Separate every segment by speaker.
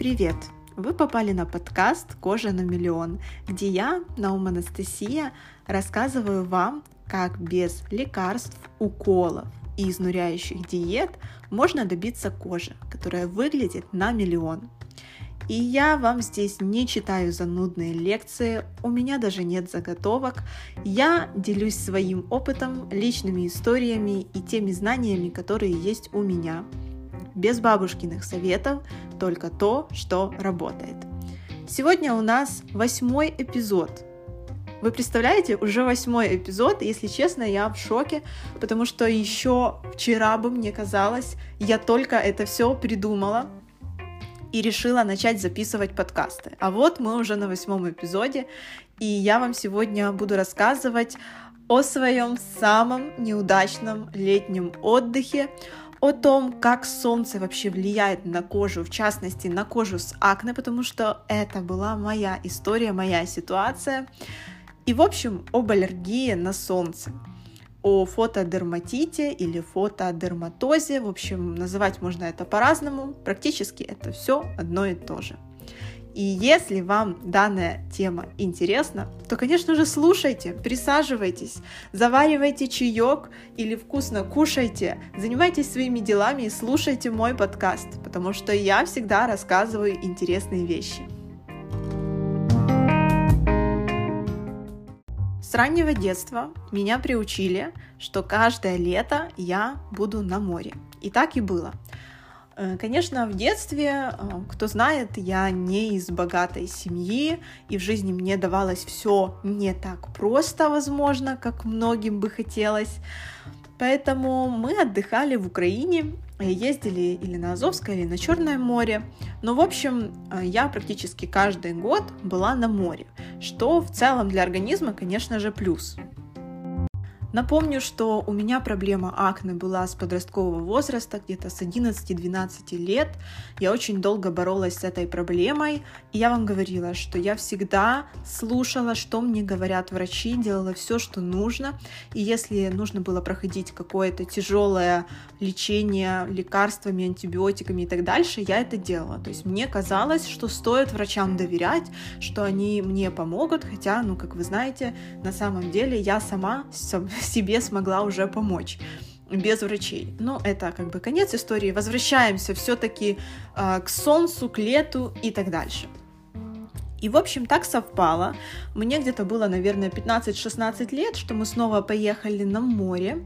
Speaker 1: Привет! Вы попали на подкаст «Кожа на миллион», где я, Наум Анастасия, рассказываю вам, как без лекарств, уколов и изнуряющих диет можно добиться кожи, которая выглядит на миллион. И я вам здесь не читаю занудные лекции, у меня даже нет заготовок. Я делюсь своим опытом, личными историями и теми знаниями, которые есть у меня – без бабушкиных советов, только то, что работает. Сегодня у нас восьмой эпизод. Вы представляете, уже восьмой эпизод, если честно, я в шоке, потому что еще вчера бы мне казалось, я только это все придумала и решила начать записывать подкасты. А вот мы уже на восьмом эпизоде, и я вам сегодня буду рассказывать о своем самом неудачном летнем отдыхе, о том, как солнце вообще влияет на кожу, в частности на кожу с акне, потому что это была моя история, моя ситуация. И, в общем, об аллергии на солнце о фотодерматите или фотодерматозе. В общем, называть можно это по-разному. Практически это все одно и то же. И если вам данная тема интересна, то, конечно же, слушайте, присаживайтесь, заваривайте чаек или вкусно кушайте, занимайтесь своими делами и слушайте мой подкаст, потому что я всегда рассказываю интересные вещи. С раннего детства меня приучили, что каждое лето я буду на море. И так и было. Э, конечно, в детстве, э, кто знает, я не из богатой семьи, и в жизни мне давалось все не так просто, возможно, как многим бы хотелось. Поэтому мы отдыхали в Украине, ездили или на Азовское, или на Черное море. Но, в общем, э, я практически каждый год была на море, что в целом для организма, конечно же, плюс. Напомню, что у меня проблема акне была с подросткового возраста, где-то с 11-12 лет. Я очень долго боролась с этой проблемой, и я вам говорила, что я всегда слушала, что мне говорят врачи, делала все, что нужно. И если нужно было проходить какое-то тяжелое лечение лекарствами, антибиотиками и так дальше, я это делала. То есть мне казалось, что стоит врачам доверять, что они мне помогут, хотя, ну, как вы знаете, на самом деле я сама себе смогла уже помочь без врачей. Но это как бы конец истории. Возвращаемся все-таки э, к солнцу, к лету и так дальше. И, в общем, так совпало. Мне где-то было, наверное, 15-16 лет, что мы снова поехали на море.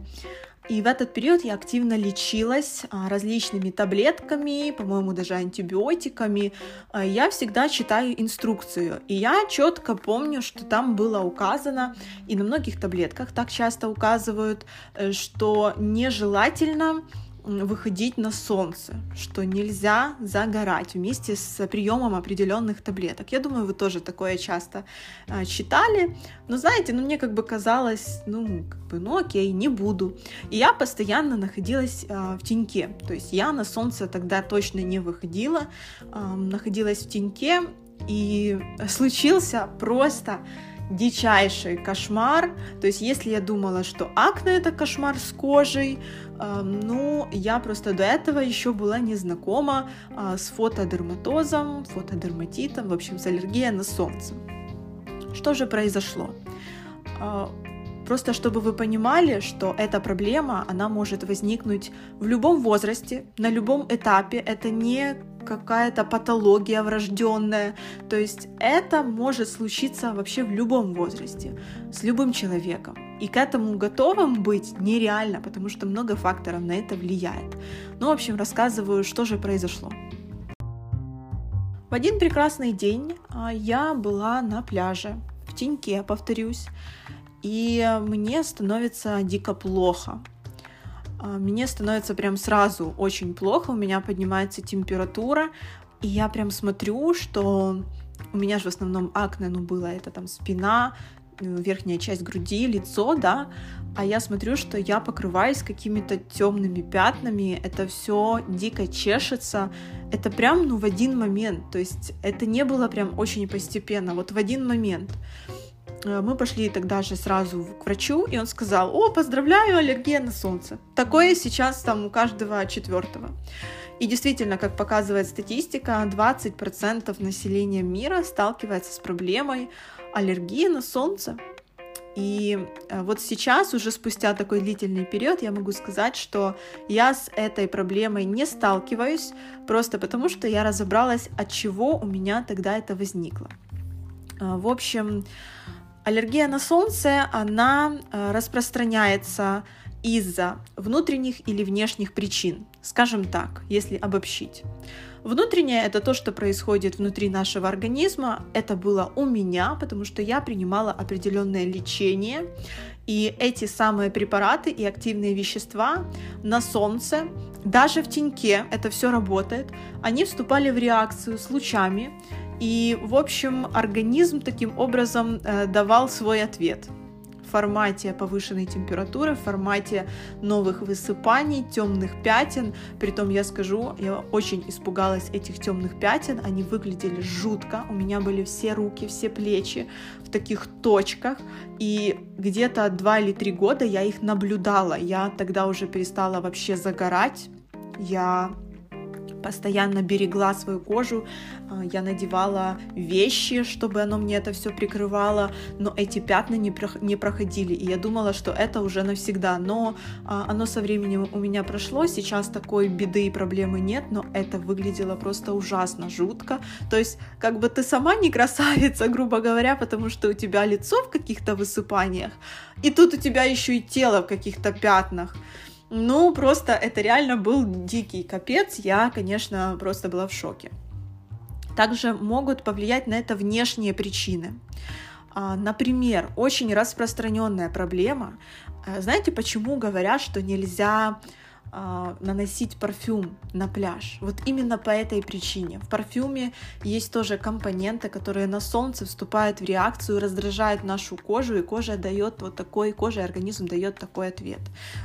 Speaker 1: И в этот период я активно лечилась а, различными таблетками, по-моему, даже антибиотиками. А, я всегда читаю инструкцию, и я четко помню, что там было указано, и на многих таблетках так часто указывают, э, что нежелательно выходить на солнце, что нельзя загорать вместе с приемом определенных таблеток. Я думаю, вы тоже такое часто э, читали. Но знаете, ну мне как бы казалось, ну как бы, ну окей, не буду. И я постоянно находилась э, в теньке. То есть я на солнце тогда точно не выходила, э, находилась в теньке, и случился просто дичайший кошмар. То есть, если я думала, что акне это кошмар с кожей, э, ну, я просто до этого еще была не знакома э, с фотодерматозом, фотодерматитом, в общем, с аллергией на солнце. Что же произошло? Просто чтобы вы понимали, что эта проблема, она может возникнуть в любом возрасте, на любом этапе. Это не какая-то патология врожденная. То есть это может случиться вообще в любом возрасте, с любым человеком. И к этому готовым быть нереально, потому что много факторов на это влияет. Ну, в общем, рассказываю, что же произошло. В один прекрасный день а, я была на пляже, в теньке, повторюсь, и мне становится дико плохо. А, мне становится прям сразу очень плохо, у меня поднимается температура, и я прям смотрю, что у меня же в основном акне, ну, было это там спина, э, верхняя часть груди, лицо, да, а я смотрю, что я покрываюсь какими-то темными пятнами, это все дико чешется, это прям, ну, в один момент, то есть это не было прям очень постепенно, вот в один момент. Э, мы пошли тогда же сразу к врачу, и он сказал, о, поздравляю, аллергия на солнце. Такое сейчас там у каждого четвертого. И действительно, как показывает статистика, 20% населения мира сталкивается с проблемой аллергии на солнце. И э, вот сейчас, уже спустя такой длительный период, я могу сказать, что я с этой проблемой не сталкиваюсь, просто потому что я разобралась, от чего у меня тогда это возникло. Э, в общем, аллергия на солнце, она э, распространяется из-за внутренних или внешних причин, скажем так, если обобщить. Внутреннее это то, что происходит внутри нашего организма. Это было у меня, потому что я принимала определенное лечение. И эти самые препараты и активные вещества на солнце, даже в теньке, это все работает, они вступали в реакцию с лучами. И, в общем, организм таким образом э, давал свой ответ формате повышенной температуры, в формате новых высыпаний, темных пятен. Притом я скажу, я очень испугалась этих темных пятен, они выглядели жутко. У меня были все руки, все плечи в таких точках. И где-то два или три года я их наблюдала. Я тогда уже перестала вообще загорать. Я постоянно берегла свою кожу, а, я надевала вещи, чтобы оно мне это все прикрывало, но эти пятна не, проходили, и я думала, что это уже навсегда, но а, оно со временем у меня прошло, сейчас такой беды и проблемы нет, но это выглядело просто ужасно, жутко, то есть как бы ты сама не красавица, грубо говоря, потому что у тебя лицо в каких-то высыпаниях, и тут у тебя еще и тело в каких-то пятнах, ну, просто это реально был дикий капец. Я, конечно, просто была в шоке. Также могут повлиять на это внешние причины. А, например, очень распространенная проблема. А, знаете, почему говорят, что нельзя а, наносить парфюм на пляж. Вот именно по этой причине. В парфюме есть тоже компоненты, которые на солнце вступают в реакцию, раздражают нашу кожу, и кожа дает вот такой, кожа и организм дает такой ответ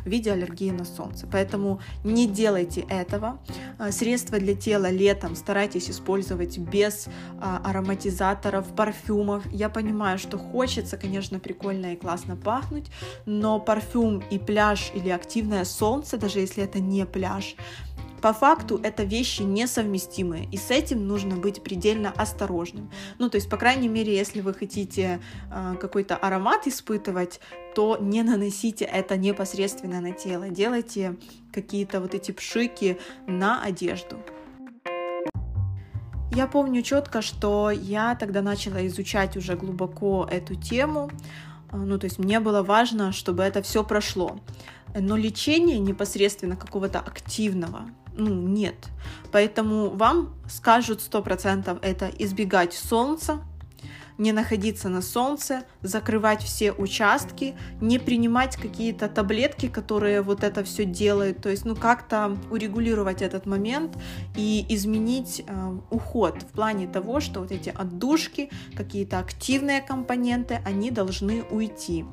Speaker 1: в виде аллергии на солнце. Поэтому не делайте этого. А, средства для тела летом старайтесь использовать без а, ароматизаторов, парфюмов. Я понимаю, что хочется, конечно, прикольно и классно пахнуть, но парфюм и пляж или активное солнце, даже если если это не пляж. По факту это вещи несовместимые, и с этим нужно быть предельно осторожным. Ну, то есть, по крайней мере, если вы хотите э, какой-то аромат испытывать, то не наносите это непосредственно на тело, делайте какие-то вот эти пшики на одежду. Я помню четко, что я тогда начала изучать уже глубоко эту тему. А, ну, то есть мне было важно, чтобы это все прошло но лечения непосредственно какого-то активного, ну, нет. Поэтому вам скажут 100% это избегать солнца, не находиться на солнце, закрывать все участки, не принимать какие-то таблетки, которые вот это все делают, то есть, ну, как-то урегулировать этот момент и изменить э, уход в плане того, что вот эти отдушки, какие-то активные компоненты, они должны уйти.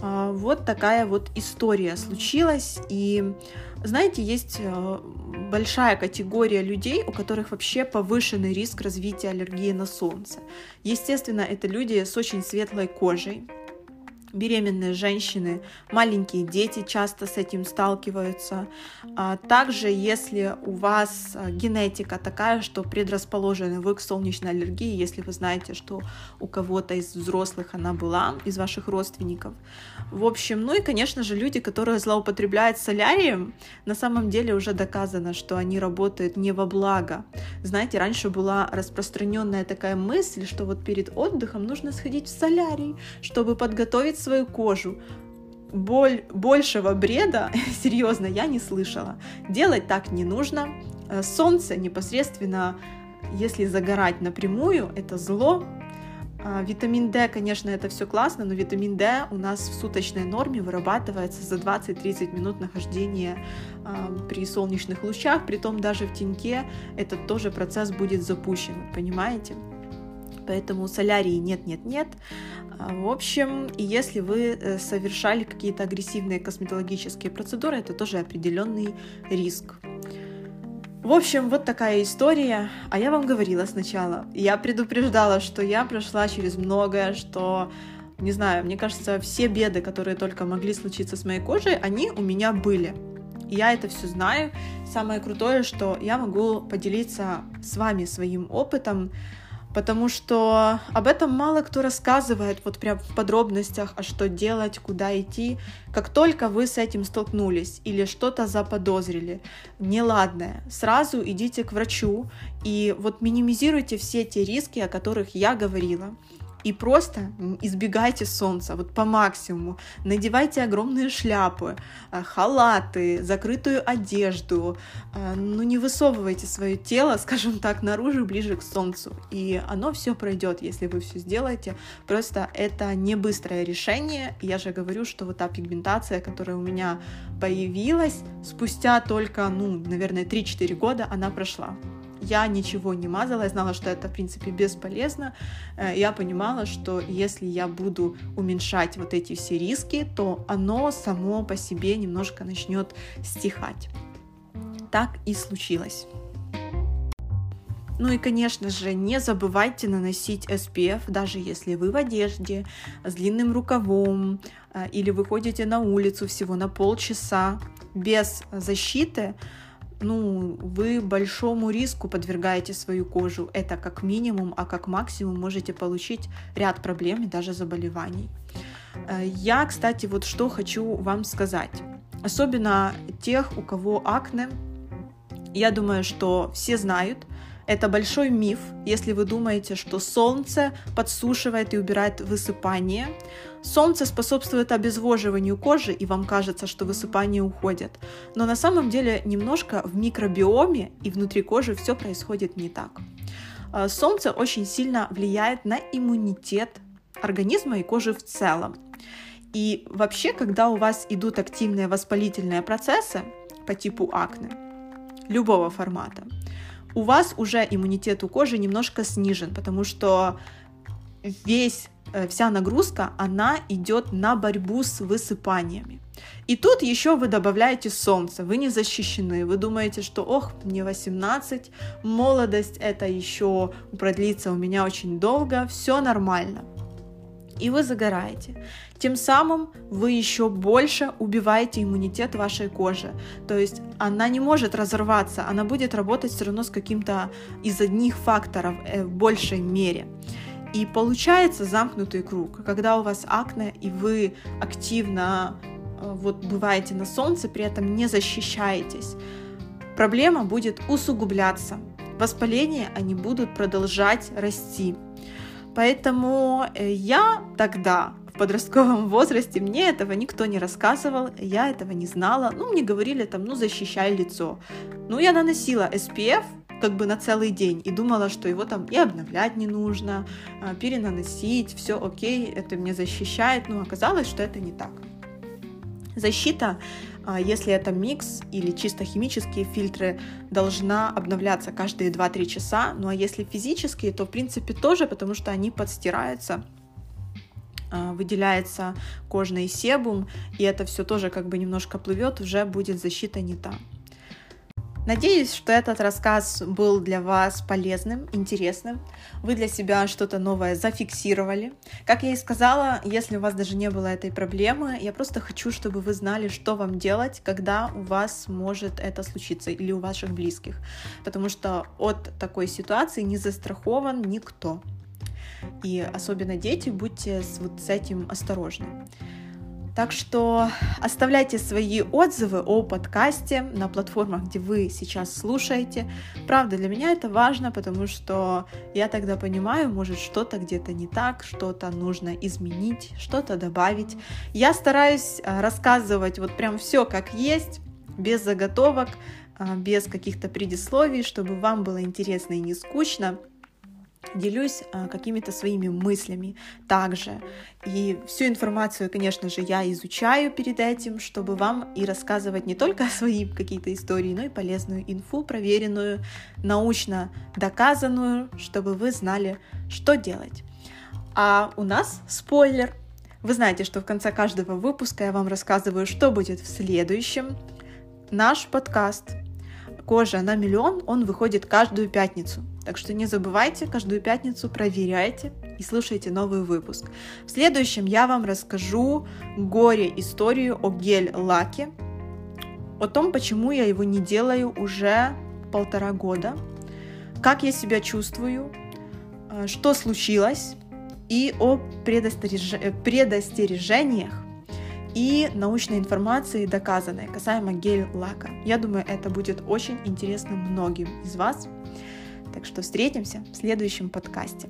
Speaker 1: А, вот такая вот история случилась. И знаете, есть э, большая категория людей, у которых вообще повышенный риск развития аллергии на солнце. Естественно, это люди с очень светлой кожей, беременные женщины, маленькие дети часто с этим сталкиваются. А также, если у вас а, генетика такая, что предрасположены вы к солнечной аллергии, если вы знаете, что у кого-то из взрослых она была, из ваших родственников. В общем, ну и, конечно же, люди, которые злоупотребляют солярием, на самом деле уже доказано, что они работают не во благо. Знаете, раньше была распространенная такая мысль, что вот перед отдыхом нужно сходить в солярий, чтобы подготовить свою кожу. Боль, большего бреда, серьезно, я не слышала. Делать так не нужно. Э, солнце непосредственно, если загорать напрямую, это зло. А, витамин D, конечно, это все классно, но витамин D у нас в суточной норме вырабатывается за 20-30 минут нахождения а, при солнечных лучах, при том даже в теньке этот тоже процесс будет запущен, понимаете? Поэтому солярии нет-нет-нет. А, в общем, и если вы э, совершали какие-то агрессивные косметологические процедуры, это тоже определенный риск. В общем, вот такая история. А я вам говорила сначала. Я предупреждала, что я прошла через многое, что не знаю, мне кажется, все беды, которые только могли случиться с моей кожей, они у меня были. Я это все знаю. Самое крутое, что я могу поделиться с вами своим опытом, потому что об этом мало кто рассказывает вот прям в подробностях, а что делать, куда идти. Как только вы с этим столкнулись или что-то заподозрили неладное, сразу идите к врачу и вот минимизируйте все те риски, о которых я говорила и просто избегайте солнца, вот по максимуму. Надевайте огромные шляпы, э, халаты, закрытую одежду. Э, ну, не высовывайте свое тело, скажем так, наружу, ближе к солнцу. И оно все пройдет, если вы все сделаете. Просто это не быстрое решение. Я же говорю, что вот та пигментация, которая у меня появилась, спустя только, ну, наверное, 3-4 года она прошла я ничего не мазала, я знала, что это, в принципе, бесполезно. Э, я понимала, что если я буду уменьшать вот эти все риски, то оно само по себе немножко начнет стихать. Так и случилось. Ну и, конечно же, не забывайте наносить SPF, даже если вы в одежде, с длинным рукавом, э, или выходите на улицу всего на полчаса без защиты, ну, вы большому риску подвергаете свою кожу. Это как минимум, а как максимум можете получить ряд проблем и даже заболеваний. Э, я, кстати, вот что хочу вам сказать. Особенно тех, у кого акне, я думаю, что все знают, это большой миф, если вы думаете, что солнце подсушивает и убирает высыпание. Солнце способствует обезвоживанию кожи, и вам кажется, что высыпания уходят. Но на самом деле немножко в микробиоме и внутри кожи все происходит не так. А, солнце очень сильно влияет на иммунитет организма и кожи в целом. И вообще, когда у вас идут активные воспалительные процессы по типу акне, любого формата, у вас уже иммунитет у кожи немножко снижен, потому что весь э, вся нагрузка, она идет на борьбу с высыпаниями. И тут еще вы добавляете солнце, вы не защищены, вы думаете, что ох, мне 18, молодость это еще продлится у меня очень долго, все нормально. И вы загораете. Тем самым вы еще больше убиваете иммунитет вашей кожи. То есть она не может разорваться, она будет работать все равно с каким-то из одних факторов э, в большей мере. И получается замкнутый круг, когда у вас акне, и вы активно э, вот бываете на солнце, при этом не защищаетесь, проблема будет усугубляться. Воспаления они будут продолжать расти. Поэтому э, я тогда подростковом возрасте мне этого никто не рассказывал, я этого не знала. Ну, мне говорили там, ну, защищай лицо. Ну, я наносила SPF, как бы на целый день и думала, что его там и обновлять не нужно, а, перенаносить, все окей, это меня защищает, но оказалось, что это не так. Защита, а, если это микс или чисто химические фильтры, должна обновляться каждые 2-3 часа, ну а если физические, то в принципе тоже, потому что они подстираются выделяется кожный себум, и это все тоже как бы немножко плывет, уже будет защита не та. Надеюсь, что этот рассказ был для вас полезным, интересным. Вы для себя что-то новое зафиксировали. Как я и сказала, если у вас даже не было этой проблемы, я просто хочу, чтобы вы знали, что вам делать, когда у вас может это случиться или у ваших близких. Потому что от такой ситуации не застрахован никто. И особенно дети, будьте с, вот с этим осторожны. Так что оставляйте свои отзывы о подкасте на платформах, где вы сейчас слушаете. Правда, для меня это важно, потому что я тогда понимаю, может что-то где-то не так, что-то нужно изменить, что-то добавить. Я стараюсь а, рассказывать вот прям все как есть, без заготовок, а, без каких-то предисловий, чтобы вам было интересно и не скучно делюсь а, какими-то своими мыслями также. И всю информацию, конечно же, я изучаю перед этим, чтобы вам и рассказывать не только свои какие-то истории, но и полезную инфу, проверенную, научно доказанную, чтобы вы знали, что делать. А у нас спойлер. Вы знаете, что в конце каждого выпуска я вам рассказываю, что будет в следующем. Наш подкаст кожа на миллион, он выходит каждую пятницу. Так что не забывайте, каждую пятницу проверяйте и слушайте новый выпуск. В следующем я вам расскажу горе-историю о гель-лаке, о том, почему я его не делаю уже полтора года, как я себя чувствую, э, что случилось, и о предостереж... Э, предостережениях и научной информации, доказанной касаемо гель-лака. Я думаю, это будет очень интересно многим из вас. Так что встретимся в следующем подкасте.